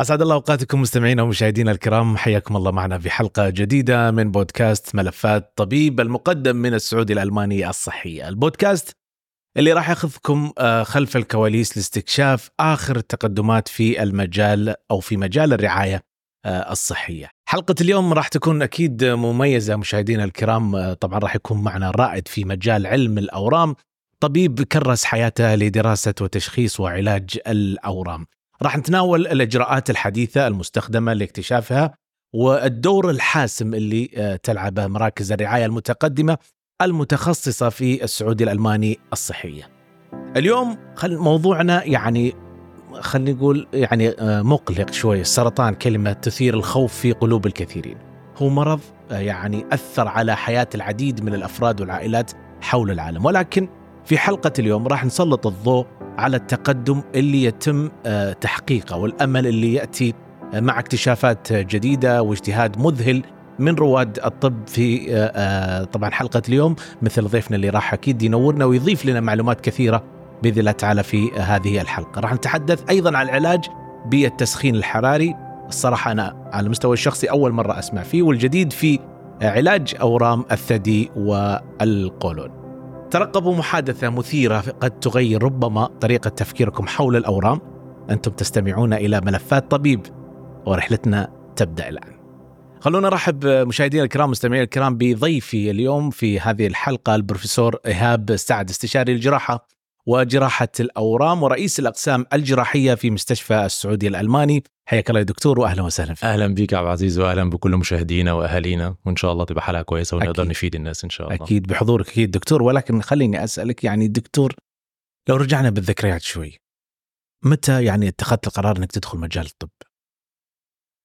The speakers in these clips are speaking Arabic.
أسعد الله أوقاتكم مستمعينا ومشاهدينا الكرام حياكم الله معنا في حلقة جديدة من بودكاست ملفات طبيب المقدم من السعودي الألماني الصحيه، البودكاست اللي راح ياخذكم آه، خلف الكواليس لاستكشاف آخر التقدمات في المجال أو في مجال الرعاية آه، الصحية. حلقة اليوم راح تكون أكيد مميزة مشاهدينا الكرام، آه، طبعا راح يكون معنا رائد في مجال علم الأورام، طبيب كرس حياته لدراسة وتشخيص وعلاج الأورام. راح نتناول الإجراءات الحديثة المستخدمة لاكتشافها والدور الحاسم اللي آه، تلعبه مراكز الرعاية المتقدمة المتخصصة في السعودي الألماني الصحية. اليوم خل موضوعنا يعني خلينا نقول يعني آه، مقلق شوي، السرطان كلمة تثير الخوف في قلوب الكثيرين. هو مرض آه، يعني أثر على حياة العديد من الأفراد والعائلات حول العالم، ولكن في حلقة اليوم راح نسلط الضوء على التقدم اللي يتم آه، تحقيقه والأمل اللي يأتي آه، مع اكتشافات جديدة واجتهاد مذهل من رواد الطب في آه، طبعا حلقة اليوم مثل ضيفنا اللي راح أكيد ينورنا ويضيف لنا معلومات كثيرة بإذن الله تعالى في هذه الحلقة. راح نتحدث أيضا عن العلاج بالتسخين الحراري، الصراحة أنا على المستوى الشخصي أول مرة أسمع فيه والجديد في علاج أورام الثدي والقولون. ترقبوا محادثة مثيرة قد تغير ربما طريقة تفكيركم حول الأورام. أنتم تستمعون إلى ملفات طبيب ورحلتنا تبدأ الآن. خلونا نرحب مشاهدينا الكرام مستمعينا الكرام بضيفي اليوم في هذه الحلقة البروفيسور إيهاب سعد استشاري الجراحة. وجراحة الأورام ورئيس الأقسام الجراحية في مستشفى السعودي الألماني حياك الله يا دكتور وأهلا وسهلا فيك أهلا بيك عبد العزيز واهلا بكل مشاهدينا وأهالينا وإن شاء الله تبقى حلقة كويسة ونقدر أكيد. نفيد الناس إن شاء الله أكيد بحضورك أكيد دكتور ولكن خليني أسألك يعني دكتور لو رجعنا بالذكريات شوي متى يعني اتخذت القرار أنك تدخل مجال الطب؟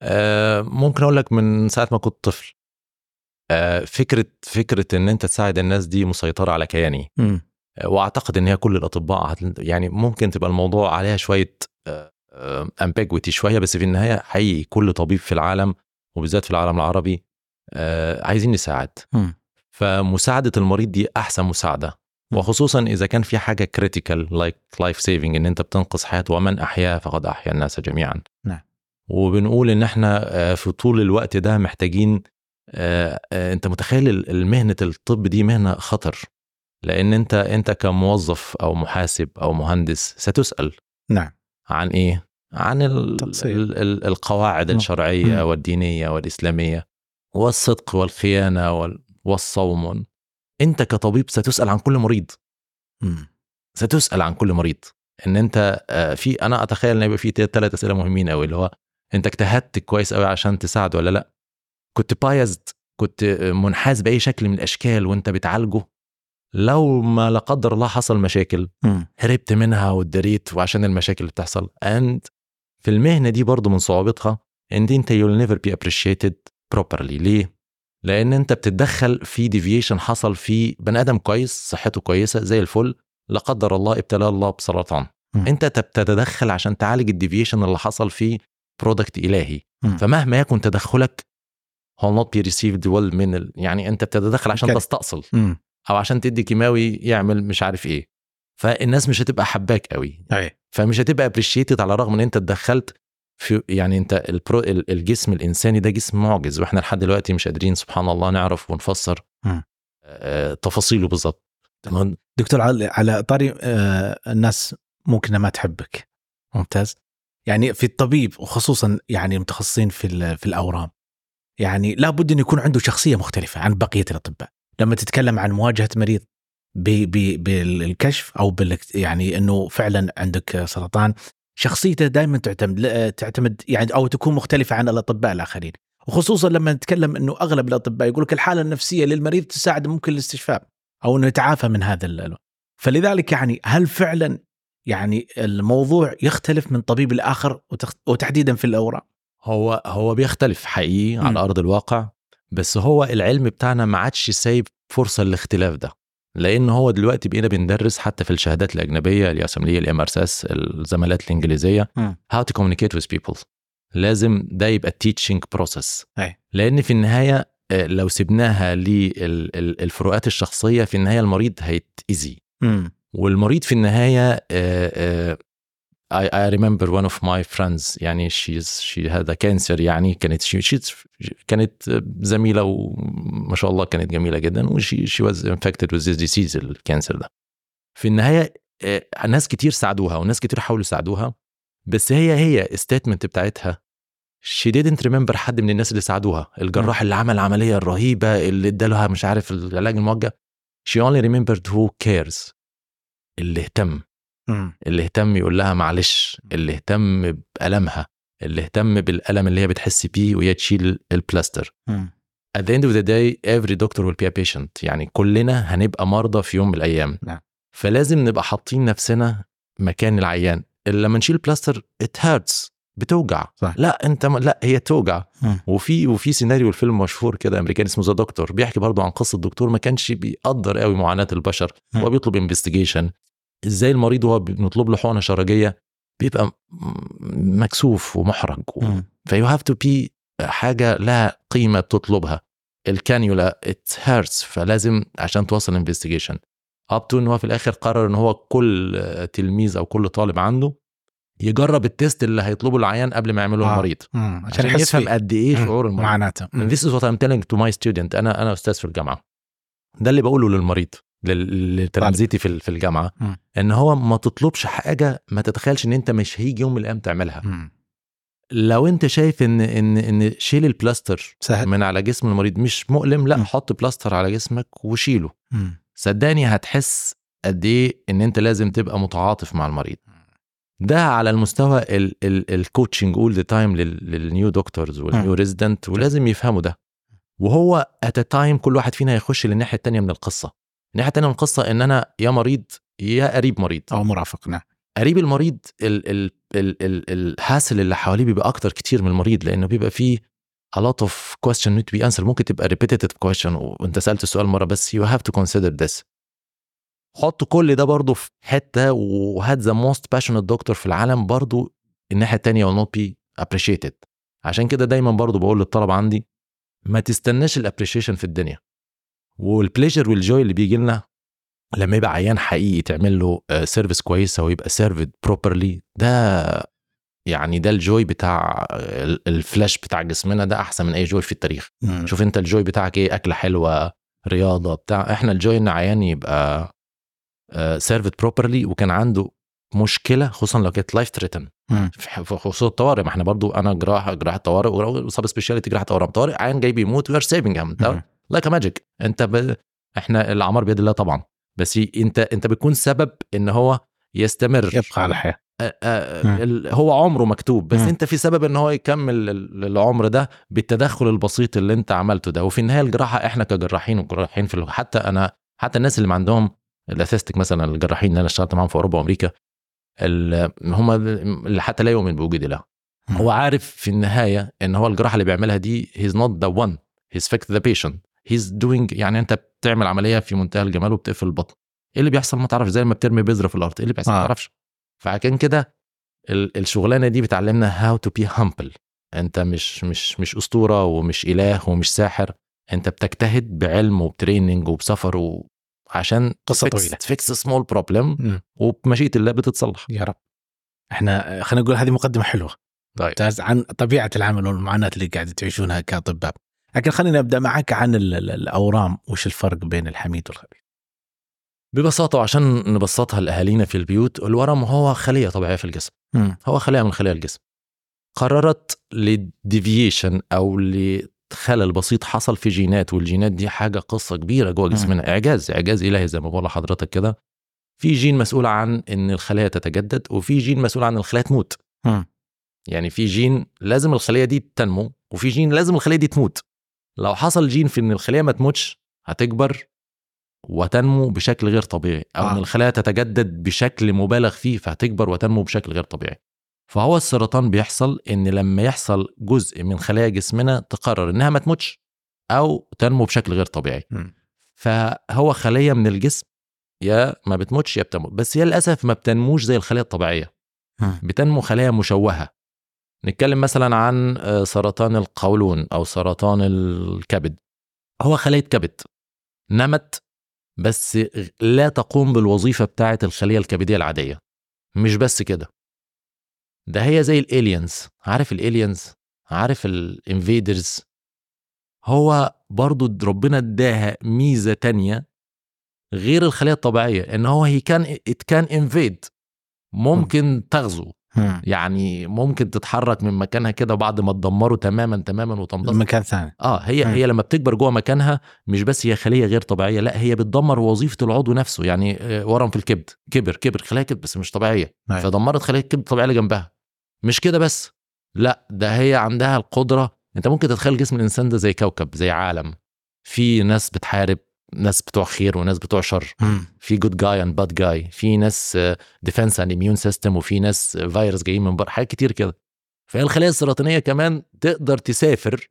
آه ممكن أقول لك من ساعة ما كنت طفل آه فكرة فكرة إن أنت تساعد الناس دي مسيطرة على كياني مم. آه وأعتقد إن هي كل الأطباء يعني ممكن تبقى الموضوع عليها شوية ambiguity شوية بس في النهاية حقيقي كل طبيب في العالم وبالذات في العالم العربي آه عايزين نساعد. فمساعدة المريض دي أحسن مساعدة. وخصوصا إذا كان في حاجة critical like life saving إن أنت بتنقذ حياة ومن أحيا فقد أحيا الناس جميعا. نعم. وبنقول إن إحنا آه، في طول الوقت ده محتاجين آه، آه، أنت متخيل المهنة الطب دي مهنة خطر. لأن أنت أنت كموظف أو محاسب أو مهندس ستسأل نعم عن إيه عن ال تقصير. ال ال القواعد مم. الشرعية مم. والدينية والإسلامية والصدق والخيانة وال- والصوم أنت كطبيب ستسأل عن كل مريض مم. ستسأل عن كل مريض إن أنت آه، في أنا أتخيل إن يبقى في ثلاث أسئلة مهمين قوي اللي هو أنت اجتهدت كويس قوي عشان تساعد ولا لأ كنت بايزد كنت آه، منحاز بأي شكل من الأشكال وأنت بتعالجه لو ما لا قدر الله حصل مشاكل. هربت منها واتدريت وعشان المشاكل اللي بتحصل and في المهنة دي برضو من صعوبتها إن أنت you'll never be appreciated properly ليه؟ لأن أنت بتتدخل في deviation حصل في بني آدم كويس صحته كويسة زي الفل لا قدر الله ابتلاه الله بسرطان مم. أنت تتدخل عشان تعالج ال deviation اللي حصل في product إلهي مم. فمهما يكن تدخلك هو not be received well من ال... يعني أنت بتتدخل عشان. تستأصل. أو عشان تدي كيماوي يعمل مش عارف إيه. فالناس مش هتبقى حباك قوي أي. فمش هتبقى appreciated على الرغم إن أنت اتدخلت في يعني أنت البرو ال- الجسم الإنساني ده جسم معجز وإحنا لحد دلوقتي مش قادرين سبحان الله نعرف ونفسر. مم. آه، تفاصيله بالظبط تمام. دكتور على على طاري آه، الناس ممكن ما تحبك. ممتاز. يعني في الطبيب وخصوصا يعني المتخصصين في في الأورام يعني لابد إن يكون عنده شخصية مختلفة عن بقية الأطباء. لما تتكلم عن مواجهة مريض بالكشف أو بال يعني إنه فعلا عندك سرطان شخصيته دائما تعتمد تعتمد يعني أو تكون مختلفة عن الأطباء الآخرين. وخصوصا لما نتكلم إنه أغلب الأطباء يقول لك الحالة النفسية للمريض تساعد ممكن الاستشفاء أو إنه يتعافى من هذا ال- فلذلك يعني هل فعلا يعني الموضوع يختلف من طبيب لآخر وتخ- وتحديدا في الاورام هو هو بيختلف حقيقي. على أرض الواقع. بس هو العلم بتاعنا ما عادش سايب فرصة للاختلاف ده. لأن هو دلوقتي بقينا بندرس حتى في الشهادات الأجنبية الياسمليه ال MRCS الزمالات الإنجليزية how to communicate with people. لازم ده يبقى process. أي. لأن في النهاية آه، لو سبناها للفروقات الشخصية في النهاية المريض هيتاذي. والمريض في النهاية آه، آه، I, I remember one of my friends يعني she's she had a cancer يعني كانت she, she's كانت زميلة وما شاء الله كانت جميلة جدا و she, she was infected with this disease ال cancer ده في النهاية آه، ناس كتير ساعدوها وناس كتير حاولوا يساعدوها بس هي هي ال statement بتاعتها she didn't remember حد من الناس اللي ساعدوها الجراح اللي عمل العملية الرهيبة اللي ادالها مش عارف العلاج الموجه she only remembered who cares اللي اهتم. اللي اهتم يقول لها معلش اللي اهتم بألمها اللي اهتم بالألم اللي هي بتحس بيه وهي تشيل ال plaster. at the end of the day every doctor will be a patient. يعني كلنا هنبقى مرضى في يوم من الأيام. نعم. فلازم نبقى حاطين نفسنا مكان العيان. لما نشيل plaster it hurts. بتوجع. صح. لا انت ما لا هي توجع مم. وفي وفي سيناريو الفيلم مشهور كده أمريكاني اسمه The Doctor بيحكي برضه عن قصة دكتور ما كانش بيقدر قوي معاناة البشر. مم. هو بيطلب investigation إزاي المريض وهو بنطلب له حقنة شرجية بيبقى مكسوف ومحرج. ف you have to be حاجة لها قيمة بتطلبها الكانيولا it hurts فلازم عشان توصل investigation up to إن هو في الآخر قرر إن هو كل تلميذ أو كل طالب عنده يجرب ال test اللي هيطلبه العيان قبل ما يعمله آه. المريض مم. عشان يحس يفهم. قد إيه. شعور المريض معاناته this is what I'm telling to my student أنا أنا أستاذ في الجامعة ده اللي بقوله للمريض لل- لتلامذتي في في الجامعة مم. إن هو ما تطلبش حاجة ما تتخيلش إن أنت مش هيجي يوم من الأيام تعملها مم. لو أنت شايف ان ان إن شيل البلاستر سهل من على جسم المريض مش مؤلم لا مم. حط بلاستر على جسمك وشيله مم. صدقني هتحس قد إيه إن أنت لازم تبقى متعاطف مع المريض ده على المستوى ال coaching all the time لل new doctors وال new resident ولازم يفهموا ده وهو at time كل واحد فينا هيخش للناحية التانية من القصة الناحيه التانية من القصة إن أنا يا مريض يا قريب مريض. أو مرافق نعم. قريب المريض ال ال ال ال ال hassle اللي حواليه بيبقى أكتر كتير من المريض لأنه بيبقى فيه a lot of question need to be answered. ممكن تبقى repetitive question وأنت سألت السؤال مرة بس you have to consider this. حط كل ده برضه في حتة وهات the most passionate doctor في العالم برضه الناحية التانية will not be appreciated. عشان كده دايما برضه بقول للطلبة عندي ما تستناش ال appreciation في الدنيا. وال pleasure وال joy اللي بيجي لنا لما يبقى عيان حقيقي تعمل له service كويسه ويبقى served properly ده يعني ده ال joy بتاع ال- ال flush بتاع جسمنا ده أحسن من أي joy في التاريخ مم. شوف أنت ال joy بتاعك إيه أكلة حلوة رياضة بتاع إحنا ال joy إن عيان يبقى served properly وكان عنده مشكلة خصوصا لو كانت life threaten مم. في في خصوص الطوارئ ما إحنا برضو أنا جراح جراحه طوارئ و sub specialty جراحه طوارئ طوارئ عيان جاي بيموت we are saving. like magic انت ب... إحنا الأعمار بيد الله طبعا. بس ي- انت انت بتكون سبب إن هو يستمر. يبقى على الحياة هو عمره مكتوب بس. انت في سبب إن هو يكمل ال- العمر ده بالتدخل البسيط اللي انت عملته ده. وفي النهاية الجراحة إحنا كجراحين وجراحين في حتى أنا حتى الناس اللي ما عندهم ال atheistic مثلا الجراحين اللي أنا اشتغلت معاهم في أوروبا وأمريكا هم اللي حتى لا يؤمن بوجود الله. هو عارف في النهاية إن هو الجراحة اللي بيعملها دي he's not the one he's fix the patient he's doing يعني أنت بتعمل عملية في منتهى الجمال وبتقفل البطن. إيه اللي بيحصل؟ ما تعرفش زي ما بترمي بذرة في الأرض إيه اللي بيحصل؟ ما آه. تعرفش. فعشان كده ال- الشغلانة دي بتعلمنا how to be humble أنت مش مش مش أسطورة ومش إله ومش ساحر. أنت بتجتهد بعلم وب training وبسفر و... عشان قصة طويلة. ت fix small problem. وبمشيئة الله بتتصلح. يا رب. إحنا خلينا نقول هذه مقدمة حلوة. طيب. عن طبيعة العمل والمعاناة اللي قاعد تعيشونها كأطباء. لكن خلينا نبدا معك عن ال- ال- الأورام وش الفرق بين الحميد والخبيث؟ ببساطة وعشان نبسطها لأهالينا في البيوت الورم هو خلية طبيعية في الجسم. مم. هو خلية من خلايا الجسم. قررت ل deviation أو لخلل بسيط حصل في جينات والجينات دي حاجة قصة كبيرة جوه جسمنا. إعجاز إعجاز إلهي زي ما بقول لحضرتك كده. في جين مسؤول عن إن الخلايا تتجدد وفي جين مسؤول عن الخلايا تموت. مم. يعني في جين لازم الخلية دي تنمو وفي جين لازم الخلية دي تموت. لو حصل جين في إن الخلية ما تموتش هتكبر وتنمو بشكل غير طبيعي أو آه. ان الخلايا تتجدد بشكل مبالغ فيه فهتكبر وتنمو بشكل غير طبيعي فهو السرطان بيحصل إن لما يحصل جزء من خلايا جسمنا تقرر إنها ما تموتش أو تنمو بشكل غير طبيعي مم. فهو خلية من الجسم يا ما بتموتش يا بتموت بس هي للأسف ما بتنموش زي الخلية الطبيعية مم. بتنمو خلايا مشوهة نتكلم مثلا عن آه، سرطان القولون أو سرطان الكبد. هو خليه كبد. نمت بس لا تقوم بالوظيفة بتاعة الخلية الكبدية العادية. مش بس كده. ده هي زي ال aliens عارف ال aliens عارف ال invaders هو برضو ربنا اداها ميزة تانية غير الخلية الطبيعية إن هو هي can it can invade ممكن تغزو. مم. يعني ممكن تتحرك من مكانها كده بعد ما تدمره تماما تماما وتنبسط مكان ثاني. آه هي مم. هي لما بتكبر جوه مكانها مش بس هي خلية غير طبيعية لا هي بتدمر وظيفة العضو نفسه. يعني آه، ورم في الكبد. كبر كبر خلايا كبد بس مش طبيعية. أيوة. فدمرت خلايا الكبد الطبيعية اللي جنبها. مش كده بس. لا ده هي عندها القدرة. انت ممكن تتخيل جسم الإنسان ده زي كوكب زي عالم. في ناس بتحارب ناس بتوع خير وناس بتوع شر. في good guy and bad guy في ناس defense and immune system وفي ناس فيروس جايين من بره حاجات كتير كده. فهي الخلايا السرطانية كمان تقدر تسافر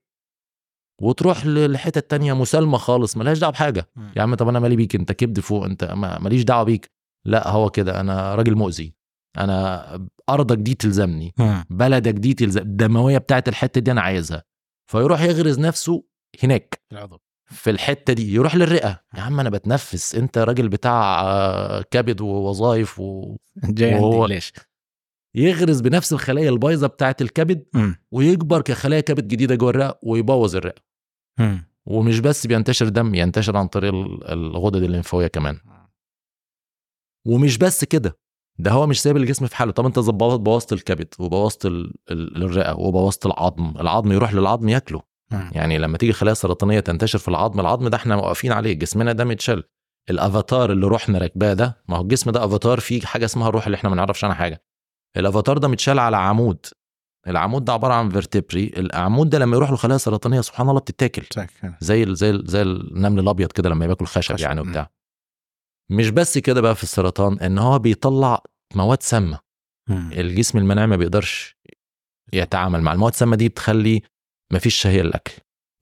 وتروح لحتت تانية مسالمة خالص ملهاش دعوة بحاجة. مم. يا عم طب أنا مالي بيك؟ أنت كبد فوق أنت ما- ماليش دعوة بيك. لا هو كده أنا راجل مؤذي. أنا أرضك دي تلزمني. بلدك دي تلزم الدموية بتاعت الحتة دي أنا عايزها. فيروح يغرز نفسه هناك. العضو. في الحتة دي يروح للرئة يا عم أنا بتنفس أنت راجل بتاع آه، كبد ووظائف جاي وهو- ليش؟ ويغرز بنفس الخلايا البايظة بتاعه الكبد مم. ويكبر كخلايا كبد جديدة جوه الرئة ويبوظ الرئة مم. ومش بس بينتشر دم ينتشر عن طريق ال- الغدد الليمفاوية كمان ومش بس كده ده هو مش سايب الجسم في حاله طب أنت ظبطت بوظت الكبد وبوظت ال- ال- الرئة وبوظت العظم العظم يروح للعظم ياكله. يعني لما تيجي خلايا سرطانية تنتشر في العظم العظم ده إحنا واقفين عليه جسمنا ده متشل. الأفاتار اللي روحنا راكباه ده ما هو الجسم ده أفاتار فيه حاجة اسمها الروح اللي إحنا ما نعرفش عنها حاجة. الأفاتار ده متشال على عمود. العمود ده عبارة عن فيرتبري العمود ده لما يروح له خلايا سرطانية سبحان الله بتتاكل. زي ال زي ال زي النمل الأبيض كده لما بياكل خشب يعني. وبتاع. مش بس كده بقى في السرطان إن هو بيطلع مواد سامة. الجسم المناعي ما بيقدرش يتعامل مع المواد السامة دي بتخلي مفيش شهية للأكل.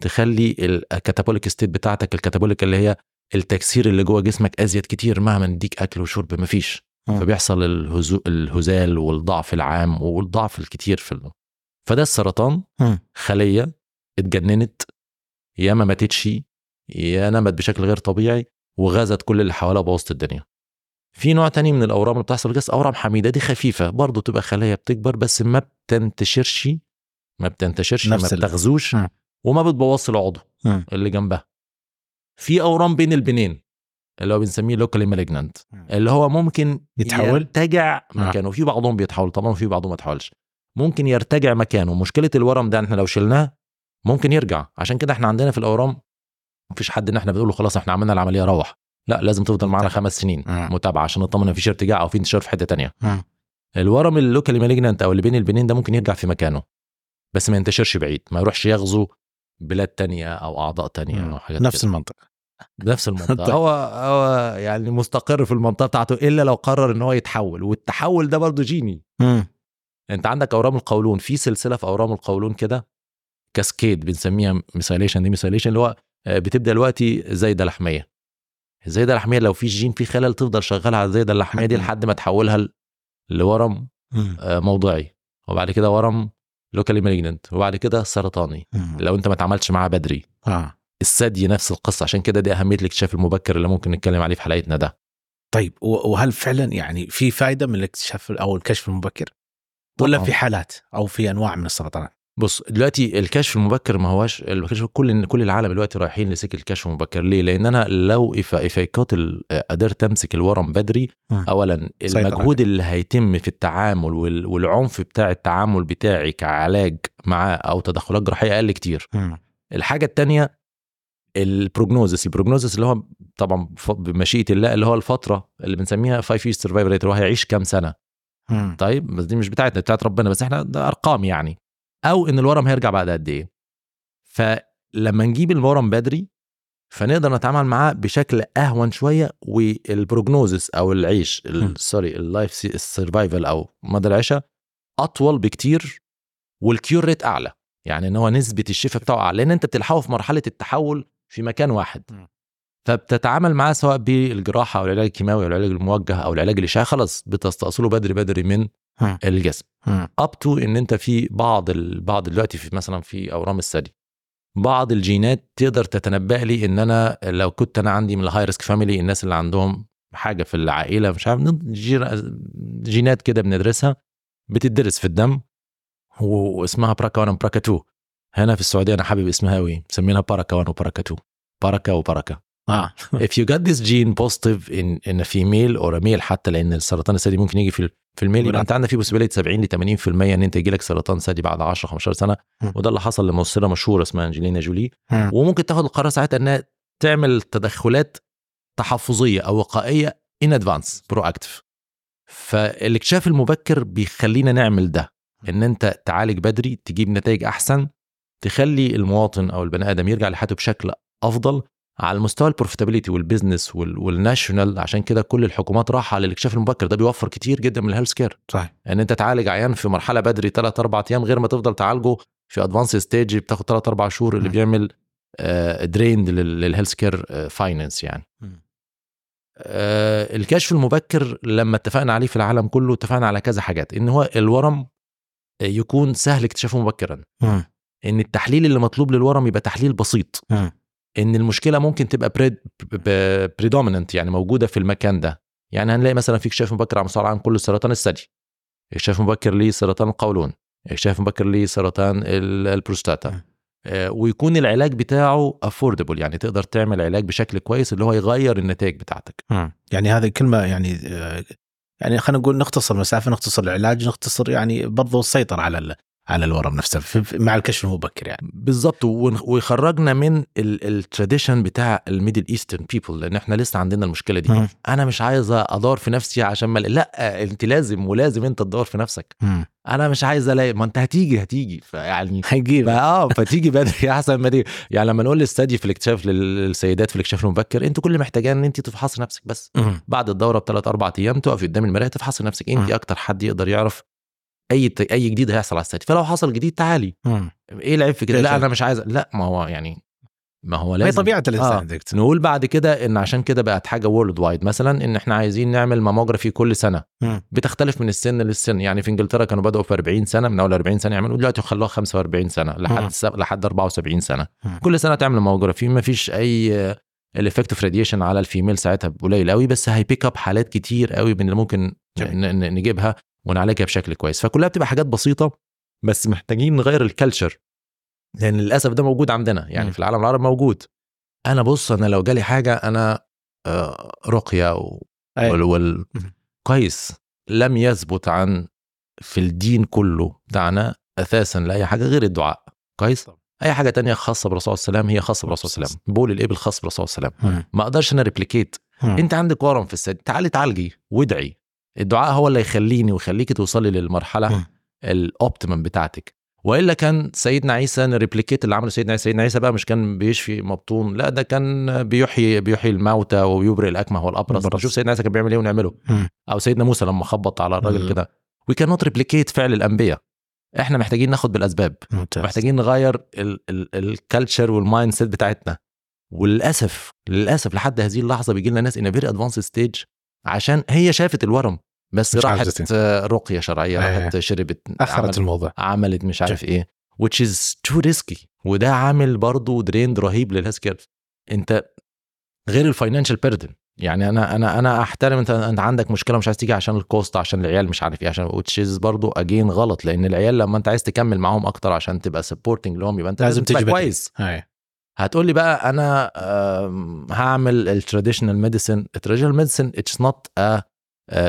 تخلي الكاتابوليك ستيت بتاعتك الكاتابوليك اللي هي التكسير اللي جوه جسمك أزيد كتير مهما نديك أكل وشرب مفيش. مم. فبيحصل الهزو الهزال والضعف العام والضعف الكتير في ال... فده السرطان. مم. خلية اتجننت. يا ما ماتتش يا نمت بشكل غير طبيعي وغزت كل اللي حواليها بوظت الدنيا. في نوع تاني من الأورام اللي بتحصل في الجسم أورام حميدة دي خفيفة برضه تبقى خلايا بتكبر بس ما بتنتشرش. ما بتنتشرش ما بتغزوش مم. وما بتبوظش العضو مم. اللي جنبها في أورام بين البنين اللي هو بنسميه لوكالي مالجنانت مم. اللي هو ممكن يتحول؟ يرتجع. مكانه في بعضهم بيتحول طبعا في بعضهم ما يتحولش ممكن يرتجع مكانه مشكلة الورم ده إحنا لو شلناه ممكن يرجع عشان كده إحنا عندنا في الأورام مفيش حد ان إحنا بنقول له خلاص إحنا عملنا العملية روح لا لازم تفضل معانا. خمس سنين. متابعة عشان نطمن مفيش ارتجاع أو في انتشار في حتة تانية. الورم ال locally malignant أو اللي بين ال benign ده ممكن يرجع في مكانه بس ما ينتشرش بعيد ما يروحش يغزو بلاد تانية أو أعضاء تانية. أو حاجات نفس كده. المنطقة نفس المنطقة طيب. هو هو يعني مستقر في المنطقة بتاعته إلا لو قرر إن هو يتحول والتحول ده برضه جيني مم. أنت عندك أورام القولون في سلسلة في أورام القولون كده cascade بنسميها methylation دي methylation اللي هو آه، بتبدأ دلوقتي زايدة لحمية الزايدة اللحميه لو في جين فيه خلل تفضل شغالة على الزايدة اللحمية دي. لحد ما تحولها لورم. آه، موضعي وبعد كده ورم locally malignant وبعد كده سرطاني مم. لو أنت ما اتعاملتش معاه بدري آه الثدي نفس القصة عشان كده دي أهمية الاكتشاف المبكر اللي ممكن نتكلم عليه في حلقتنا ده طيب وهل فعلا يعني في فائده من الاكتشاف أو الكشف المبكر؟ ولا. في حالات أو في أنواع من السرطانات؟ بص دلوقتي الكشف المبكر ما هواش الكشف كل كل العالم دلوقتي رايحين لسكة الكشف المبكر ليه؟ لأن أنا لو ال- قدرت أمسك الورم بدري مم. اولا المجهود اللي هيتم في التعامل وال- والعنف بتاع التعامل بتاعي كعلاج معاه أو تدخلات جراحية أقل كتير مم. الحاجة الثانية ال prognosis ال prognosis اللي هو طبعا بمشيئة الله اللي هو الفترة اللي بنسميها 5 years survival rate اللي هو هيعيش كام سنة مم. طيب بس دي مش بتاعتنا بتاعت ربنا بس إحنا ده أرقام يعني أو إن الورم هيرجع بعد قد إيه فلما نجيب الورم بدري فنقدر نتعامل معاه بشكل أهون شوية وال prognosis أو العيش. sorry ال life ال survival أو مدى العيشة أطول بكتير وال cure rate أعلى يعني إن هو نسبة الشفاء بتاعه أعلى لأن أنت بتلحقه في مرحلة التحول في مكان واحد. فبتتعامل معاه سواء بالجراحة أو العلاج الكيماوي أو العلاج الموجه أو العلاج الاشعاعي خلاص بتستأصله بدري بدري من. الجسم. up to إن أنت في بعض ال... بعض دلوقتي في مثلا في أورام الثدي بعض الجينات تقدر تتنبأ لي إن أنا لو كنت أنا عندي من ال high risk family الناس اللي عندهم حاجة في العائلة مش عارف جي- جينات كده بندرسها بتدرس في الدم واسمها براكا 1 وبراكا 2 هنا في السعودية أنا حابب اسمها قوي مسمينها باراكا 1 وباراكا 2 باراكا وباراكا آه. If you got this gene positive in in a female or a male حتى لأن السرطان الثدي ممكن يجي في في الميل يبقى انت عندك في possibility 70 ل 80% ان انت يجي لك سرطان ثدي بعد 10 15 سنة. م. وده اللي حصل لممثلة مشهورة اسمها أنجلينا جولي. مم. وممكن تاخد القرار ساعتها إنها تعمل تدخلات تحفظية أو وقائية in advance proactive فالاكتشاف المبكر بيخلينا نعمل ده إن أنت تعالج بدري تجيب نتائج أحسن تخلي المواطن أو البني آدم يرجع لحياته بشكل أفضل على المستوى ال profitability وال business وال- وال national عشان كده كل الحكومات راحة على الاكتشاف المبكر ده بيوفر كتير جدا من ال health care صحيح إن أنت تعالج عيان في مرحلة بدري 3 4 أيام غير ما تفضل تعالجه في advanced stage بتاخد 3 4 شهور اللي م. بيعمل drain لل health care finance يعني. آه، الكشف المبكر لما اتفقنا عليه في العالم كله اتفقنا على كذا حاجات إن هو الورم يكون سهل اكتشافه مبكرا مم. إن التحليل اللي مطلوب للورم يبقى تحليل بسيط مم. إن المشكلة ممكن تبقى predominant يعني موجودة في المكان ده. يعني هنلاقي مثلا في اكتشاف مبكر على مستوى العالم كله سرطان الثدي. اكتشاف مبكر لسرطان القولون. اكتشاف مبكر لسرطان ال- البروستاتا. آه، ويكون العلاج بتاعه affordable يعني تقدر تعمل علاج بشكل كويس اللي هو يغير النتائج بتاعتك. يعني هذه كلمة يعني آه، يعني خلينا نقول نختصر مسافة نختصر العلاج نختصر يعني برضو السيطرة على على الورم نفسه في- في- مع الكشف المبكر يعني بالظبط ويخرجنا من ال tradition بتاع ال Middle Eastern people لأن إحنا لسه عندنا المشكلة دي. أنا مش عايز أدور في نفسي عشان ما لأ أنت لازم ولازم أنت تدور في نفسك. أنا مش عايز ألاقي ما أنت هتيجي هتيجي فيعني هيجيب آه فتيجي بدري أحسن ما يعني لما نقول للستات دي في الاكتشاف للسيدات في الاكتشاف المبكر أنت كل اللي محتاجاه إن أنت تفحصي نفسك بس. بعد الدورة بثلاث أربع أيام تقفي قدام المراية تفحصي نفسك أنت. أكتر حد يقدر يعرف أي أي جديد هيحصل على الثدي فلو حصل جديد تعالي مم. إيه العيب في كده لا؟ أنا مش عايز لا ما هو يعني ما هو هي لازم طبيعة الإنسان آه. نقول بعد كده إن عشان كده بقت حاجة worldwide مثلا إن إحنا عايزين نعمل mammography كل سنة مم. بتختلف من السن للسن يعني في إنجلترا كانوا بدأوا في 40 سنة من أول 40 سنة يعملوا دلوقتي خلوها 45 سنة. لحد سب... لحد 74 سنة مم. كل سنة تعمل mammography ما فيش أي ال effective radiation على ال female ساعتها قليل قوي بس هي pick up حالات كتير قوي من اللي ممكن جميل. نجيبها ونعالجها بشكل كويس. فكلها بتبقى حاجات بسيطة بس محتاجين نغير ال culture لأن للأسف ده موجود عندنا يعني مم. في العالم العربي موجود. أنا بص أنا لو جالي حاجة أنا آه، رقية و... أي. وال... وال... كويس. لم يثبت عن في الدين كله بتاعنا أساسا لأي حاجة غير الدعاء. كويس. أي حاجة تانية خاصة بالرسول صلى الله عليه وسلم هي خاصة بالرسول صلى الله عليه وسلم. بول الإبل خاص بالرسول صلى الله عليه وسلم. ما أقدرش أنا replicate. أنت عندك ورم في الثدي تعالي تعالجي وادعي. الدعاء هو اللي يخليني ويخليكي توصلي. للمرحلة ال optimum بتاعتك. وإلا كان سيدنا عيسى ن replicate اللي عمله سيدنا عيسى. سيدنا عيسى بقى مش كان بيشفي مبطون لا ده كان بيحيي بيحيي الموتى ويبرئ الأكمه والأبرص. شوف سيدنا عيسى كان بيعمل إيه ونعمله. أو سيدنا موسى لما خبط على الراجل. كده. وي كان نوت ريبليكيت فعل الأنبياء. إحنا محتاجين ناخد بالأسباب. ممتاز. محتاجين نغير ال culture وال mindset بتاعتنا. وللأسف للأسف لحد هذه اللحظة بيجي لنا ناس in very advanced stage عشان هي شافت الورم بس راحت. آه، رقية شرعية أيه. راحت شربت أخرت الموضوع عملت مش عارف إيه which is too risky. وده عامل برضه drain رهيب لل health care أنت غير ال financial burden يعني أنا أنا أنا أحترم أنت أنت عندك مشكلة مش عايز تيجي عشان ال cost عشان العيال مش عارف إيه عشان which is برضه again غلط. لأن العيال لما أنت عايز تكمل معاهم أكتر عشان تبقى supporting لهم يبقى أنت لازم لازم تبقى. كويس. هاي هتقول لي بقى أنا هعمل ال traditional medicine ال traditional medicine it's not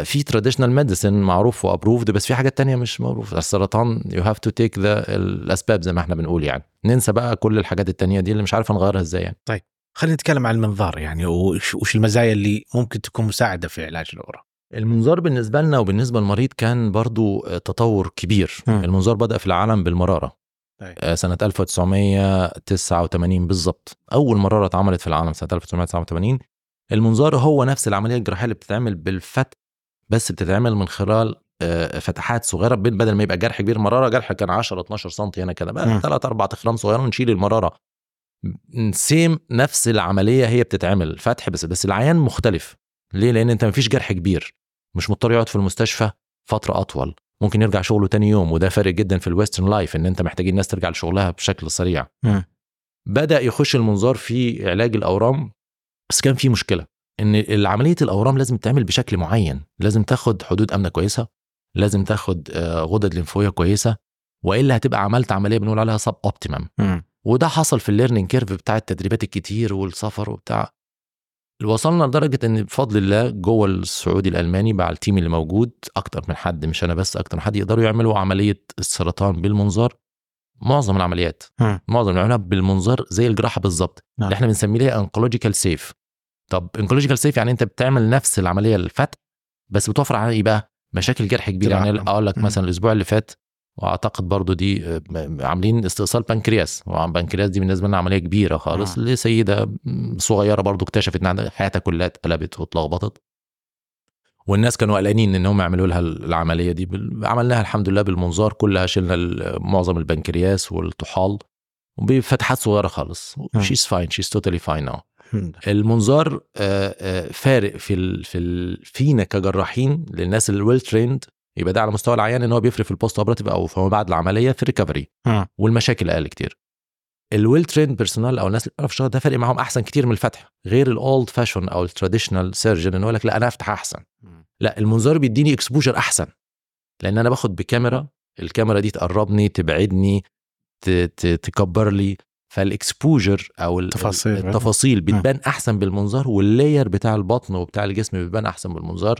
في traditional medicine معروف و approved بس في حاجات تانية مش معروف السرطان you have to take the الأسباب زي ما إحنا بنقول يعني. ننسى بقى كل الحاجات التانية دي اللي مش عارف نغيرها إزاي يعني. خلينا نتكلم عن المنظار يعني وش المزايا اللي ممكن تكون مساعدة في علاج الأورام. المنظار بالنسبة لنا وبالنسبة للمريض كان برضو آه، تطور كبير. مم. المنظار بدأ في العالم بالمرارة. أي. آه، سنة 1989 بالظبط. أول مرارة اتعملت في العالم سنة 1989 المنظار هو نفس العملية الجراحية اللي بتتعمل بالفتح بس بتتعمل من خلال آه، فتحات صغيرة بين- بدل ما يبقى جرح كبير مرارة جرح كان 10 12 سم هنا كده. بقى مم. 3 4 تخرام صغيرة ونشيل المرارة. same نفس العملية هي بتتعمل فتح بس بس العيان مختلف. ليه؟ لأن أنت مفيش جرح كبير. مش مضطر يقعد في المستشفى فترة أطول. ممكن يرجع شغله تاني يوم وده فارق جدا في ال western life إن أنت محتاجين الناس ترجع لشغلها بشكل سريع مم. بدأ يخش المنظار في علاج الأورام بس كان في مشكلة إن عملية الأورام لازم تعمل بشكل معين لازم تاخد حدود أمنة كويسة لازم تاخد آه، غدد لمفاويه كويسة وإلا هتبقى عملت عملية بنقول عليها sub optimum مم. وده حصل في ال learning curve بتاع التدريبات الكتير والسفر وبتاع وصلنا لدرجة إن بفضل الله جوه السعودي الألماني مع ال team اللي موجود أكتر من حد مش أنا بس أكتر من حد يقدروا يعملوا عملية السرطان بالمنظار معظم العمليات مم. معظم العمليات بالمنظار زي الجراحة بالظبط نعم. اللي إحنا بنسميه ليها oncological safe طب oncological safe يعني أنت بتعمل نفس العملية الفتح بس بتوفر على إيه بقى مشاكل جرح كبيرة يعني. أقول لك. مثلا الأسبوع اللي فات وأعتقد برضو دي آه، عاملين استئصال بنكرياس. وبنكرياس دي بالنسبة لنا عملية كبيرة خالص آه. لسيدة صغيرة برضو اكتشفت إن حياتها كلها اتقلبت واتلخبطت. والناس كانوا قلقانين إن هم يعملوا لها العملية دي. عملناها الحمد لله بالمنظار. كلها شلنا معظم البنكرياس والطحال وبفتحات صغيرة خالص. she's fine she's totally fine now المنظار آه، آه، فارق في ال في ال فينا كجراحين للناس ال well trained يبقى ده على مستوى العيان إن هو بيفرق في ال post operative أو فما بعد العملية في ال recovery. والمشاكل أقل كتير. ال well trained personnel أو الناس اللي بتعرف الشغل ده فارق معاهم أحسن كتير من الفتح. غير ال old fashion أو ال traditional surgeon انه يقول لك لا أنا أفتح أحسن. لا المنظار بيديني exposure أحسن. لأن أنا باخد بكاميرا الكاميرا دي تقربني تبعدني تكبر لي. فال exposure أو ال- تفاصيل. التفاصيل بتبان أحسن بالمنظار وال layer بتاع البطن وبتاع الجسم بيبان أحسن بالمنظار.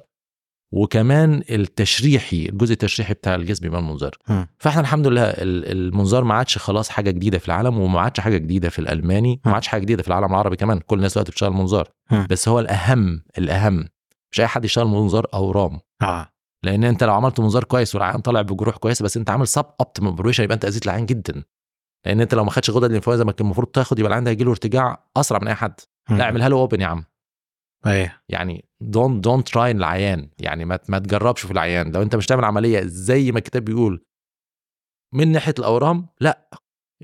وكمان التشريحي الجزء التشريحي بتاع الجسم بيبان بالمنظار مم. فإحنا الحمد لله ال- المنظار ما عادش خلاص حاجة جديدة في العالم وما عادش حاجة جديدة في الألماني وما عادش حاجة جديدة في العالم العربي كمان. كل الناس دلوقتي بتشتغل منظار. بس هو الأهم الأهم مش أي حد يشتغل منظار اورام آه. لأن أنت لو عملت منظار كويس والعيان طالع بجروح كويسة بس أنت عامل sub optimal operation يبقى أنت أذيت العيان جدا. لأن أنت لو ما خدتش غدد زي ما كان المفروض تاخد يبقى العيان ده هيجي له ارتجاع أسرع من أي حد. لا اعملها له open يا عم. إيه يعني don't don't try العيان. يعني ما ما تجربش في العيان. لو انت مش تعمل عملية زي ما الكتاب بيقول من ناحية الأورام لا.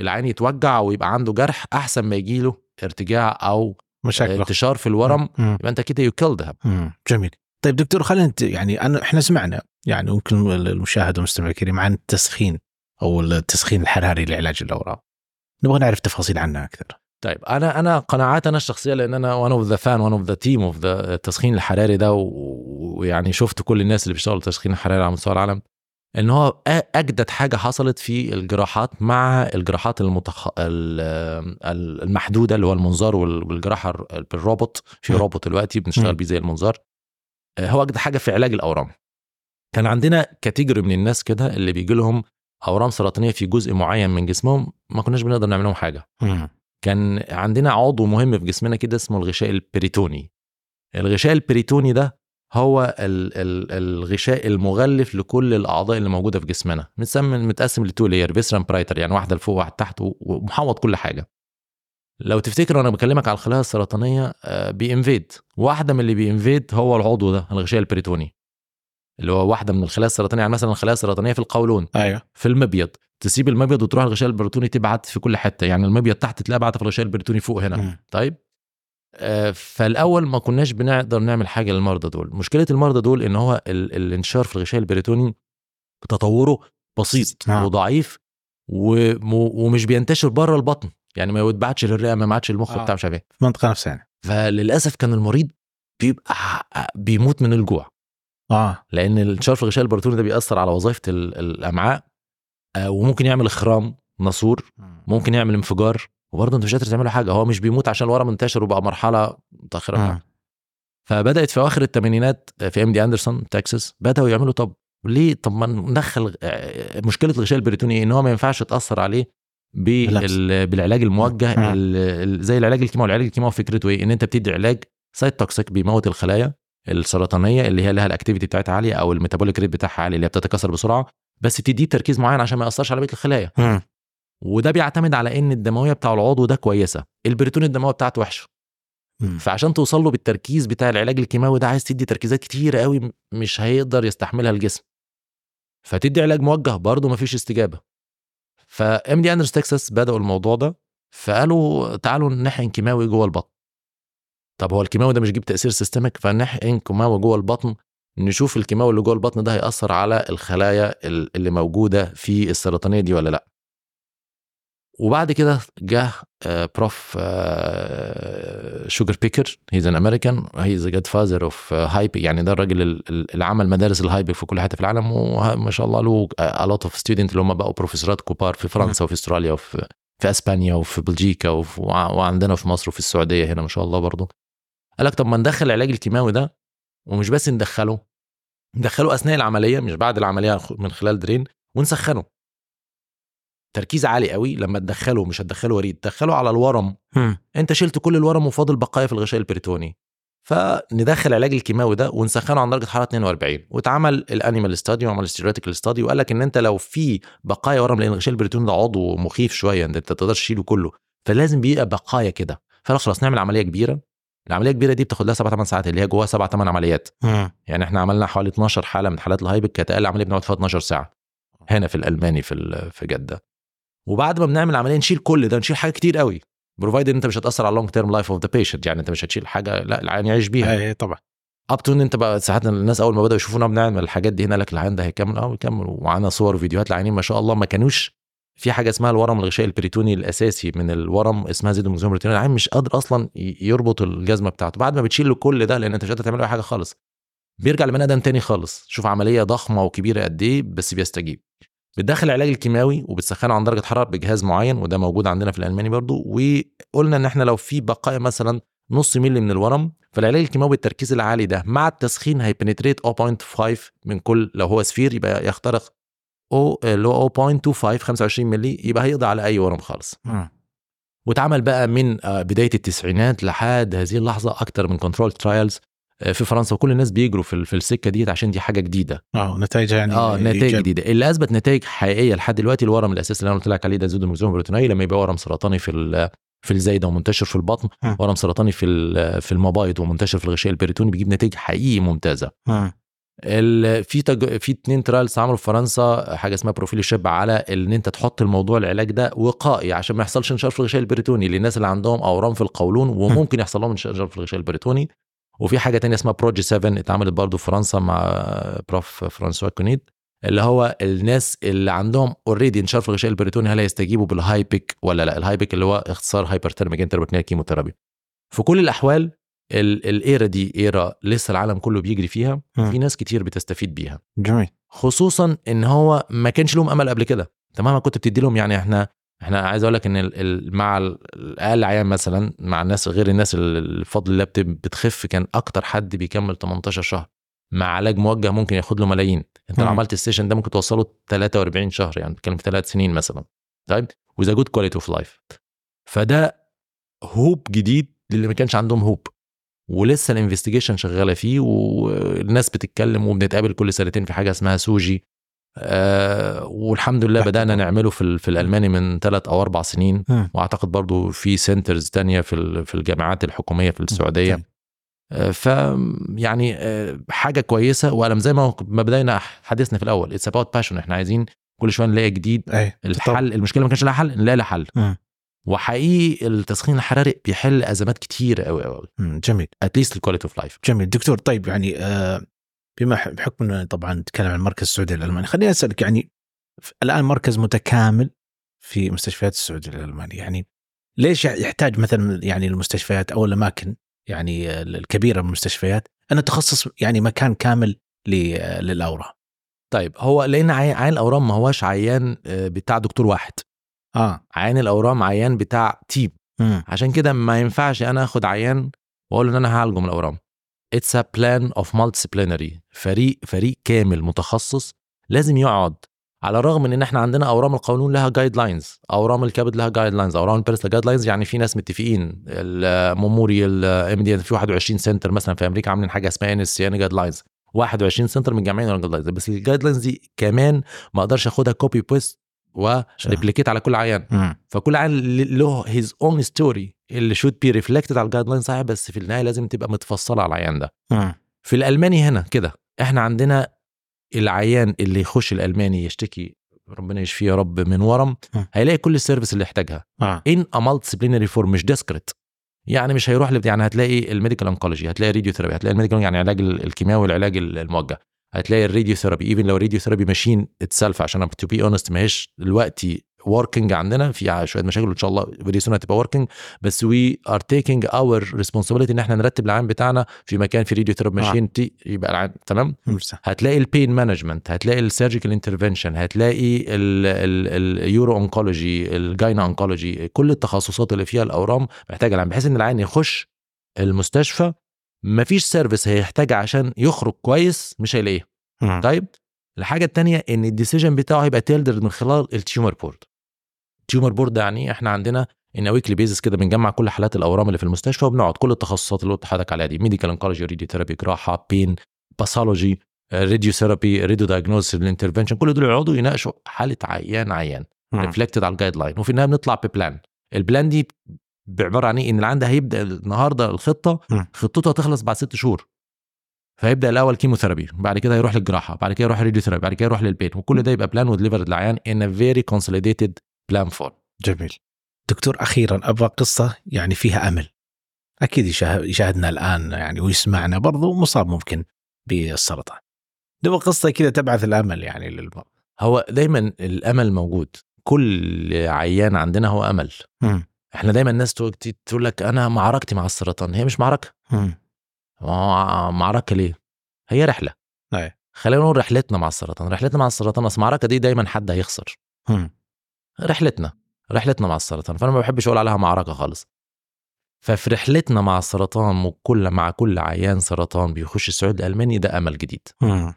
العيان يتوجع ويبقى عنده جرح أحسن ما يجي له ارتجاع أو مشاكل انتشار في الورم مم. يبقى انت كده you killed. جميل. طيب دكتور خلينا يعني أنا إحنا سمعنا يعني ممكن المشاهد والمستمع الكريم عن التسخين أو التسخين الحراري لعلاج الأورام. نبغى نعرف تفاصيل عنها أكثر. طيب أنا أنا قناعات أنا الشخصية لأن أنا one of the fan one of the team of the التسخين الحراري ده ويعني شفت كل الناس اللي بيشتغلوا تسخين حراري على مستوى العالم إن هو أجدد حاجة حصلت في الجراحات مع الجراحات المتخ... ال- ال- المحدودة اللي هو المنظار وال- والجراحة ال- بالروبوت في. روبوت دلوقتي بنشتغل. بيه زي المنظار آه، هو أجدد حاجة في علاج الأورام كان عندنا category من الناس كده اللي بيجي لهم أورام سرطانية في جزء معين من جسمهم ما كناش بنقدر نعمل لهم حاجة. كان عندنا عضو مهم في جسمنا كده اسمه الغشاء البريتوني. الغشاء البريتوني ده هو ال ال الغشاء المغلف لكل الأعضاء اللي موجودة في جسمنا. متسمى متقسم ل two layer visceral parietal يعني واحدة لفوق واحدة تحت ومحوط كل حاجة. لو تفتكر وأنا بكلمك على الخلايا السرطانية آه، بينفيد. واحدة من اللي بينفيد هو العضو ده الغشاء البريتوني. اللي هو واحدة من الخلايا السرطانية يعني مثلا الخلايا السرطانية في القولون أيوه. في المبيض تسيب المبيض وتروح الغشاء البريتوني تبعت في كل حتة يعني المبيض تحت تلاقي بعت في الغشاء البريتوني فوق هنا. طيب آه، فالأول ما كناش بنقدر نعمل حاجة للمرضى دول مشكلة المرضى دول إن هو ال- الانتشار في الغشاء البريتوني تطوره بسيط آه. وضعيف وم- ومش بينتشر بره البطن يعني ما يتبعتش للرئة ما يبعتش المخ آه. بتاع مش عارف إيه في منطقة نفسها يعني. فللأسف كان المريض بيبقى بيموت من الجوع آه لأن الانتشار في الغشاء البريتوني ده بيأثر على وظيفة ال- الأمعاء وممكن يعمل إخرام ناسور ممكن يعمل انفجار وبرضه أنت مش قادر تعمل حاجة. هو مش بيموت عشان الورم انتشر وبقى مرحلة متأخرة. بتاعته. فبدأت في اواخر الثمانينات في MD Anderson Texas بدأوا يعملوا طب. ليه؟ طب ما ندخل آه، مشكلة الغشاء البريتوني إيه؟ إن هو ما ينفعش تاثر عليه بالعلاج الموجه ال- زي العلاج الكيماوي. العلاج الكيماوي فكرته إيه؟ إن أنت بتدي علاج cytotoxic بيموت الخلايا السرطانية اللي هي لها ال activity بتاعتها عالية أو ال metabolic rate بتاعها عالي اللي هي بتتكاثر بسرعة. بس بتديه تركيز معين عشان ما يأثرش على بقية الخلايا. مم. وده بيعتمد على إن الدموية بتاع العضو ده كويسة. البريتون الدموية بتاعته وحشة. فعشان توصل له بالتركيز بتاع العلاج الكيماوي ده عايز تدي تركيزات كتيره قوي م- مش هيقدر يستحملها الجسم. فتدي علاج موجه برضه مفيش استجابة. ف MD Anderson Texas بدأوا الموضوع ده فقالوا تعالوا نحقن كيماوي جوه البطن. طب هو الكيماوي ده مش يجيب تأثير systemic فنحقن كيماوي جوه البطن نشوف الكيماوي اللي جوه البطن ده هيأثر على الخلايا ال- اللي موجودة في السرطانية دي ولا لأ. وبعد كده جه prof Sugarbaker he's an American he's godfather of HIPEC يعني ده الراجل اللي عمل مدارس ال HIPEC في كل حتة في العالم وما شاء الله له a lot of students اللي هم بقوا بروفيسورات كبار في فرنسا وفي استراليا وفي في إسبانيا وفي بلجيكا وفي وعندنا في مصر وفي السعودية هنا ما شاء الله برضه قال لك طب ما ندخل العلاج الكيماوي ده ومش بس ندخله ندخله أثناء العملية مش بعد العملية من خلال drain ونسخنه تركيز عالي قوي لما تدخله مش هتدخله وريد تدخله على الورم. مم. أنت شلت كل الورم وفاضل بقايا في الغشاء البريتوني. فندخل العلاج الكيماوي ده ونسخنه عند درجة حرارة 42 واتعمل ال animal study وعمل ال theoretical study وقال لك إن أنت لو في بقايا ورم لأن الغشاء البريتوني ده عضو مخيف شوية أنت ما تقدرش تشيله كله. فلازم بيبقى بقايا كده. فلا خلاص نعمل عملية كبيرة. العملية الكبيرة دي بتاخد لها 7 8 ساعات اللي هي جواها 7 8 عمليات. مم. يعني إحنا عملنا حوالي 12 حالة من حالات ال HIPEC كانت أقل عملية بنقعد فيها 12 ساعة. هنا في الألماني في في جدة. وبعد ما بنعمل عملية نشيل كل ده نشيل حاجات كتير قوي. provided إن انت مش هتأثر على ال long term life of the patient يعني انت مش هتشيل حاجة لا العيان يعيش بيها. أي طبعا. up to إن انت بقى ساعات الناس أول ما بدأوا يشوفونا بنعمل الحاجات دي هنا لك العيان ده هيكمل أه بيكمل ومعانا صور وفيديوهات لعيانين ما شاء الله ما كانوش في حاجة اسمها الورم الغشائي البريتوني الأساسي من الورم اسمها pseudomyxoma peritonei العيان مش قادر أصلا يربط الجزمة بتاعته. بعد ما بتشيل له كل ده لأن أنت مش قادر تعمل أي حاجة خالص بيرجع لبني آدم تاني خالص. شوف عملية ضخمة وكبيرة قد إيه بس بيستجيب. بتدخل العلاج الكيماوي وبتسخنه عن درجة حرارة بجهاز معين وده موجود عندنا في الألماني برضو. وقلنا إن إحنا لو في بقايا مثلا نص مللي من الورم فالعلاج الكيماوي بالتركيز العالي ده مع التسخين هي penetrate 0.5 من كل لو هو sphere يبقى يخترق أو اللي هو 0.25 25 مللي يبقى هيقضي على أي ورم خالص مم. واتعمل بقى من آه، بداية التسعينات لحد هذه اللحظة أكتر من controlled trials في فرنسا وكل الناس بيجروا في في السكة ديت عشان دي حاجة جديدة آه نتائجها يعني آه نتائج إيجابية. جديدة اللي أثبت نتائج حقيقية لحد دلوقتي الورم الأساسي اللي أنا قلت لك عليه ده pseudomyxoma peritonei لما يبقى ورم سرطاني في في الزايده ومنتشر في البطن. ورم سرطاني في في المبايض ومنتشر في الغشاء البريتوني بيجيب نتائج حقيقي ممتازة مم. في تج... في اتنين trials عملوا في فرنسا حاجة اسمها PROPHYLOCHIP على إن أنت تحط الموضوع العلاج ده وقائي عشان ما يحصلش انتشار في الغشاء البريتوني للناس اللي عندهم أورام في القولون وممكن يحصل لهم انتشار في الغشاء البريتوني. وفي حاجة تانية اسمها PRODIGE 7 اتعملت برضو في فرنسا مع prof François Quénet اللي هو الناس اللي عندهم already انتشار في الغشاء البريتوني هل يستجيبوا بال HIPEC ولا لا؟ ال HIPEC اللي هو اختصار hyperthermic intraperitoneal chemotherapy في كل الأحوال ال- ال era دي era لسه العالم كله بيجري فيها. في ناس كتير بتستفيد بيها. جميل. خصوصا إن هو ما كانش لهم أمل قبل كده. أنت مهما كنت بتدي لهم يعني إحنا إحنا عايز أقول لك إن ال- ال- مع ال- الأقل عيان مثلا مع الناس غير الناس اللي بفضل الله بت- بتخف كان أكتر حد بيكمل 18 شهر. مع علاج موجه ممكن ياخد له ملايين. أنت لو. عملت ال session ده ممكن توصله 43 شهر يعني بتتكلم في ثلاث سنين مثلا. طيب؟ with a good quality of life فده hope جديد للي ما كانش عندهم hope ولسه ال investigation شغالة فيه والناس بتتكلم وبنتقابل كل سنتين في حاجة اسمها PSOGI. آه والحمد لله بدأنا. نعمله في في الألماني من ثلاث أو أربع سنين. وأعتقد برضو في centers تانية في في الجامعات الحكومية في السعودية. طيب. آه، ف يعني آه، حاجة كويسة. وأنا زي ما ما بدأنا حديثنا في الأول it's about passion إحنا عايزين كل شوية نلاقي جديد اي الحل. المشكلة ما كانش لها حل نلاقي لها حل. وحقيقي التسخين الحراري بيحل أزمات كتير قوي قوي. جميل. at least ال quality of life جميل. دكتور طيب يعني آه بما بحكم انه طبعا نتكلم عن المركز السعودي الالماني خليني أسألك يعني الآن مركز متكامل في مستشفيات السعودية الالماني يعني ليش يحتاج مثلا يعني المستشفيات أو الأماكن يعني آه، الكبيرة من المستشفيات أن تخصص يعني مكان كامل للاورام طيب هو لأن عي- عيان الأورام ما هوش عيان آه، بتاع دكتور واحد. آه. عيان الاورام عيان بتاع team مم. عشان كده ما ينفعش أنا آخد عيان وأقول له إن أنا هعالجه من الاورام it's a plan of multi فريق فريق كامل متخصص لازم يقعد على الرغم من إن إحنا عندنا اورام القولون لها guidelines اورام الكبد لها guidelines اورام ال breast لها guidelines يعني في ناس متفقين. الميموريال ام دي في 21 center مثلا في أمريكا عاملين حاجة اسمها NCCN guidelines 21 center من جامعين lines بس ال guidelines دي كمان ما أقدرش آخدها copy paste و replicate على كل عيان مم. فكل عيان له his own story اللي should be reflected على ال guideline صحيح بس في النهاية لازم تبقى متفصلة على العيان ده مم. في الألماني هنا كده إحنا عندنا العيان اللي يخش الألماني يشتكي ربنا يشفيه يا رب من ورم م. هيلاقي كل السيرفيس اللي يحتاجها ان ا مالتي فورم مش ديسكريت يعني مش هيروح. يعني هتلاقي الميديكال انكولوجي هتلاقي الراديو ثيرابي هتلاقي الميديكال يعني علاج ال- الكيماوي والعلاج ال- الموجه هتلاقي الراديو ثيرابي ايفن لو الراديو ثيرابي ماشين اتسلف عشان تو بي اونست ما هيش دلوقتي وركينج عندنا في شوية مشاكل وإن شاء الله فيري سون هتبقى وركينج بس we are taking our responsibility إن إحنا نرتب العيان بتاعنا في مكان في radiotherapy آه. ماشين تي يبقى العيان تمام. هتلاقي ال pain management هتلاقي ال surgical intervention هتلاقي ال uro-oncology ال gyne-oncology كل التخصصات اللي فيها الأورام محتاجة العيان بحيث إن العيان يخش المستشفى مفيش service هيحتاج عشان يخرج كويس مش هيلاقيه مم. طيب الحاجة الثانية إن ال decision بتاعه هيبقى tailored من خلال ال tumor board ال tumor board يعني إحنا عندنا on weekly basis كده بنجمع كل حالات الأورام اللي في المستشفى وبنقعد كل التخصصات اللي قلت لحضرتك عليها دي medical oncology radiotherapy جراحة pain pathology radiotherapy radiodiagnosis ال intervention كل دول يقعدوا يناقشوا حالة عيان عيان. reflected على ال guideline وفي النهاية بنطلع ب plan ال plan دي بعبارة عن إيه؟ إن العيان ده هيبدأ النهارده الخطة. خطته هتخلص بعد ست شهور. فيبدا الأول chemotherapy بعد كده يروح للجراحة بعد كده يروح radiotherapy بعد كده يروح للبيت وكل ده يبقى plan و delivered للعيان in a very consolidated plan for جميل. دكتور أخيرا أبغى قصة يعني فيها أمل. أكيد يشاهد يشاهدنا الآن يعني ويسمعنا برضو مصاب ممكن بالسرطان. نبغى قصة كذا تبعث الأمل يعني للمرضى هو دايما الأمل موجود. كل عيان عندنا هو أمل. مم. إحنا دايما الناس تقول لك أنا معركتي مع السرطان هي مش معركة. معركة ليه؟ هي رحلة. أي. خلينا نقول رحلتنا مع السرطان. رحلتنا مع السرطان أصل المعركه دي دايما حد هيخسر. مم. رحلتنا. رحلتنا مع السرطان. فأنا ما بحبش أقول عليها معركة خالص. ففي رحلتنا مع السرطان وكل مع كل عيان سرطان بيخش السعودي الألماني ده أمل جديد. مم.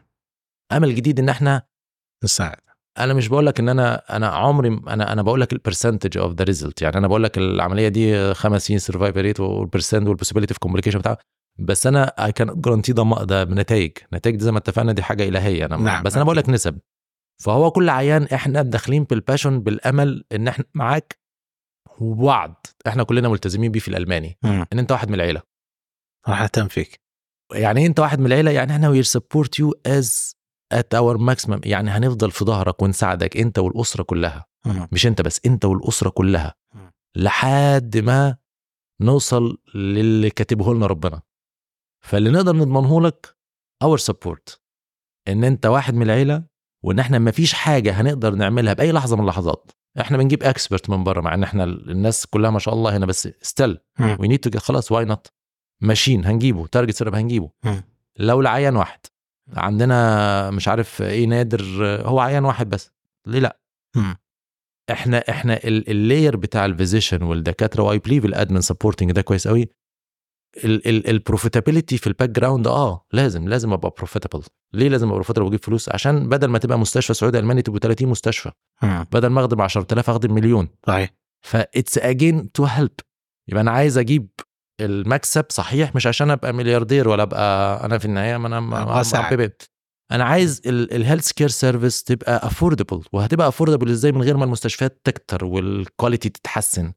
أمل جديد إن إحنا نساعد. أنا مش بقول لك إن أنا أنا عمري أنا أنا بقول لك ال percentage of the result يعني أنا بقول لك العملية دي خمس سنين survival rate وال percent وال possibility في complication بتاع بس أنا I can guarantee ده بنتائج نتائج. زي ما اتفقنا دي حاجة إلهية. أنا نعم، بس أنا بقول لك نسب. فهو كل عيان إحنا داخلين بال passion بالأمل إن إحنا معاك ووعد إحنا كلنا ملتزمين بيه في الألماني. مم. إن أنت واحد من العيلة. راح أهتم فيك. يعني إيه أنت واحد من العيلة؟ يعني إحنا we're support you as at our maximum يعني هنفضل في ظهرك ونساعدك انت والأسرة كلها. مش انت بس انت والأسرة كلها. لحد ما نوصل للي كاتبه لنا ربنا فاللي نقدر نضمنه لك اور سبورت إن انت واحد من العيلة وإن إحنا ما فيش حاجة هنقدر نعملها بأي لحظة من اللحظات إحنا بنجيب اكسبرت من بره مع إن إحنا الناس كلها ما شاء الله هنا بس ستيل. وي نيد تو خلاص واي نوت ماشين هنجيبه تارجت سيرب هنجيبه. لو لعيان واحد عندنا مش عارف إيه نادر هو عيان واحد بس. ليه لأ. إحنا إحنا ال- اللاير بتاع الفيزيشن والدكاترة واي بليف الادمن سبورتنج ده كويس قوي ال profitability في ال background آه لازم لازم أبقى profitable ليه لازم أبقى profitable وأجيب فلوس؟ عشان بدل ما تبقى مستشفى سعودي ألماني تبقوا 30 مستشفى. بدل ما أخدم 10000 أخدم مليون. صحيح. ف it's again to help يبقى أنا عايز أجيب المكسب صحيح؟ مش عشان أبقى ملياردير ولا أبقى أنا في النهاية ما أنا أنا عايز ال healthcare service تبقى affordable وهتبقى affordable إزاي من غير ما المستشفيات تكتر وال quality تتحسن.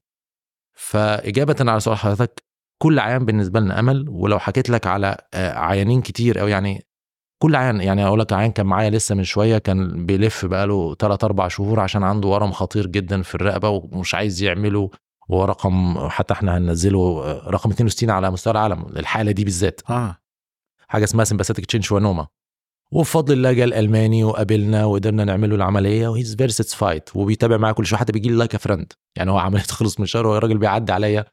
فإجابة على سؤال حضرتك كل عيان بالنسبة لنا أمل. ولو حكيت لك على آه، عيانين كتير أو يعني كل عيان يعني أقول لك عيان كان معايا لسه من شوية كان بيلف بقاله 3 4 شهور عشان عنده ورم خطير جدا في الرقبة ومش عايز يعمله. وهو رقم حتى إحنا هننزله آه، رقم 62 على مستوى العالم الحالة دي بالذات. آه. حاجة اسمها sympathetic chain schwannoma وبفضل الله جه الألماني وقابلنا وقدرنا نعمل له العملية و he's very satisfied وبيتابع معايا كل شوية حتى بيجي لي like friend يعني هو عملية خلص من شهر والراجل بيعدي عليا.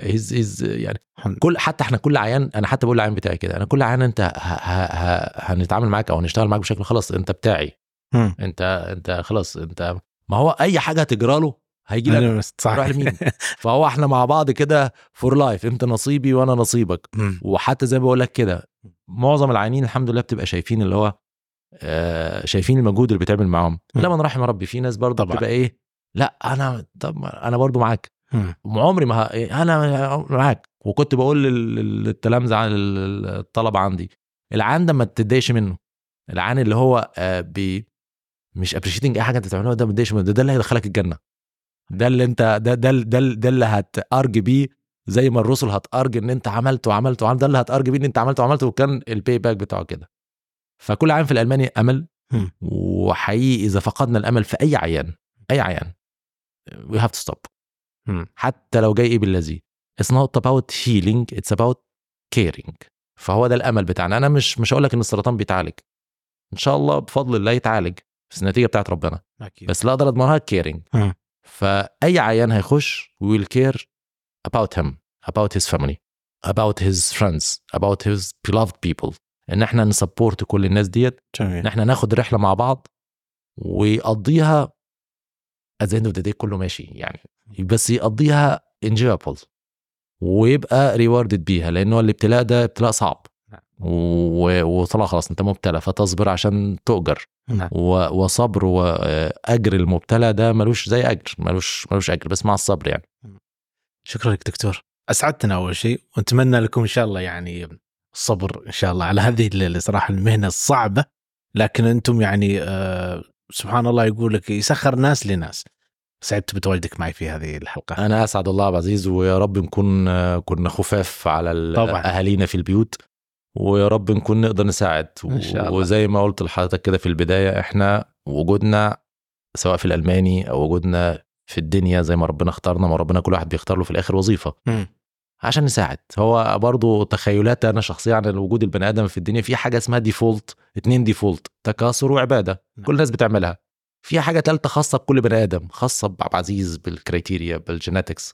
he's he's يعني كل حتى إحنا كل عيان أنا حتى بقول للعيان بتاعي كده أنا كل عيان أنت ه ه ه هنتعامل معاك أو هنشتغل معاك بشكل خلاص أنت بتاعي. مم. أنت أنت خلاص أنت ما هو أي حاجة هتجرى له هيجي لك بس- صح راح لمين؟ فهو إحنا مع بعض كده for life انت نصيبي وأنا نصيبك. وحتى زي ما بقول لك كده معظم العيانين الحمد لله بتبقى شايفين اللي هو آه شايفين المجهود اللي بيتعمل معاهم. إلا ما رحم ربي في ناس برضه طبعاً. بتبقى إيه لا أنا طب أنا برضه معاك. عمري ما ه... أنا معاك وكنت بقول لل- لل- للتلامذة عن ال- الطلبه عندي العيان ده ما تتضايقش منه العيان اللي هو آه بي مش appreciating أي حاجة أنت بتعملها ده ما تتضايقش منه ده, ده اللي هيدخلك الجنة ده اللي انت ده ده ده, ده اللي هت argue بيه زي ما الرسل هت argue ان انت عملت وعملت وعملت ده اللي هت argue بيه ان انت عملت وعملت وكان ال payback بتاعه كده. فكل عيان في الألماني أمل. وحقيقي إذا فقدنا الأمل في أي عيان أي عيان have to stop. مم. حتى لو جاي إيه palliative it's not about healing it's about caring. فهو ده الأمل بتاعنا. أنا مش مش هقول لك إن السرطان بيتعالج. إن شاء الله بفضل الله يتعالج. بس النتيجة بتاعت ربنا. أكيد. بس اللي أقدر أضمنها caring مم. فأي عيان هيخش we'll care about him about his family about his friends about his beloved people. إن إحنا نسبورت كل الناس ديت إن إحنا ناخد رحلة مع بعض ويقضيها at the end of the day كله ماشي يعني. بس يقضيها enjoyable ويبقى rewarded بيها لأنه الابتلاء ده ابتلاء صعب. وطلع خلاص أنت مبتلى فتصبر عشان تؤجر. نعم. وصبر واجر المبتلى ده ملوش زي أجر ملوش ملوش أجر بس مع الصبر يعني. شكرا لك دكتور. أسعدتنا أول شيء ونتمنى لكم إن شاء الله يعني الصبر إن شاء الله على هذه الصراحه المهنة الصعبه لكن أنتم يعني آه سبحان الله يقول لك يسخر ناس لناس. سعدت بتواجدك معي في هذه الحلقة. أنا أسعد الله عبد العزيز ويا رب نكون كنا خفاف على. أهالينا في البيوت. ويا رب نكون نقدر نساعد إن شاء الله. وزي ما قلت لحضرتك كده في البداية إحنا وجودنا سواء في الألماني أو وجودنا في الدنيا زي ما ربنا اختارنا ما ربنا كل واحد بيختار له في الآخر وظيفة مم. عشان نساعد هو برضو تخيلات أنا شخصيا عن وجود البني آدم في الدنيا في حاجة اسمها default اتنين default تكاثر وعبادة نعم. كل الناس بتعملها في حاجة ثالثه خاصة بكل بني آدم خاصة بعبد العزيز بال criteria بال genetics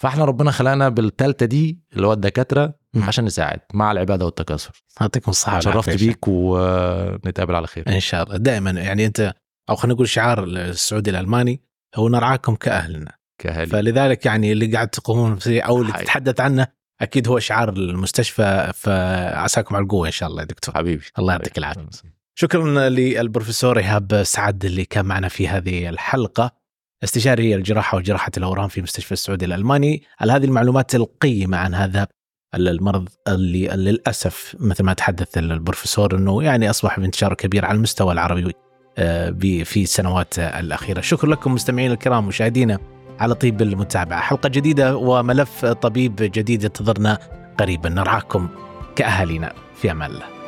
فإحنا ربنا خلقنا بالثالثه دي اللي هو الدكاترة. عشان نساعد مع العبادة والتكاثر. يعطيكم الصحة شرفت. بيك ونتقابل على خير. إن شاء الله. دائما يعني أنت أو خلينا نقول شعار السعودي الألماني هو نرعاكم كأهلنا. كهالي فلذلك يعني اللي قاعد تقومون فيه أو اللي. تتحدث عنه أكيد هو شعار المستشفى فعساكم على القوة إن شاء الله يا دكتور. حبيبي. الله يعطيك العافية. شكرا للبروفيسور إيهاب سعد اللي كان معنا في هذه الحلقة. استشاري الجراحة وجراحة الأورام في مستشفى السعودي الألماني. على هذه المعلومات القيمه عن هذا المرض اللي للأسف مثل ما تحدث البروفيسور إنه يعني أصبح بانتشار كبير على المستوى العربي آه، في السنوات الأخيرة. شكرا لكم مستمعينا الكرام مشاهدينا على طيب المتابعة. حلقة جديدة وملف طبيب جديد ينتظرنا قريبا. نرعاكم كأهالينا في أمان الله.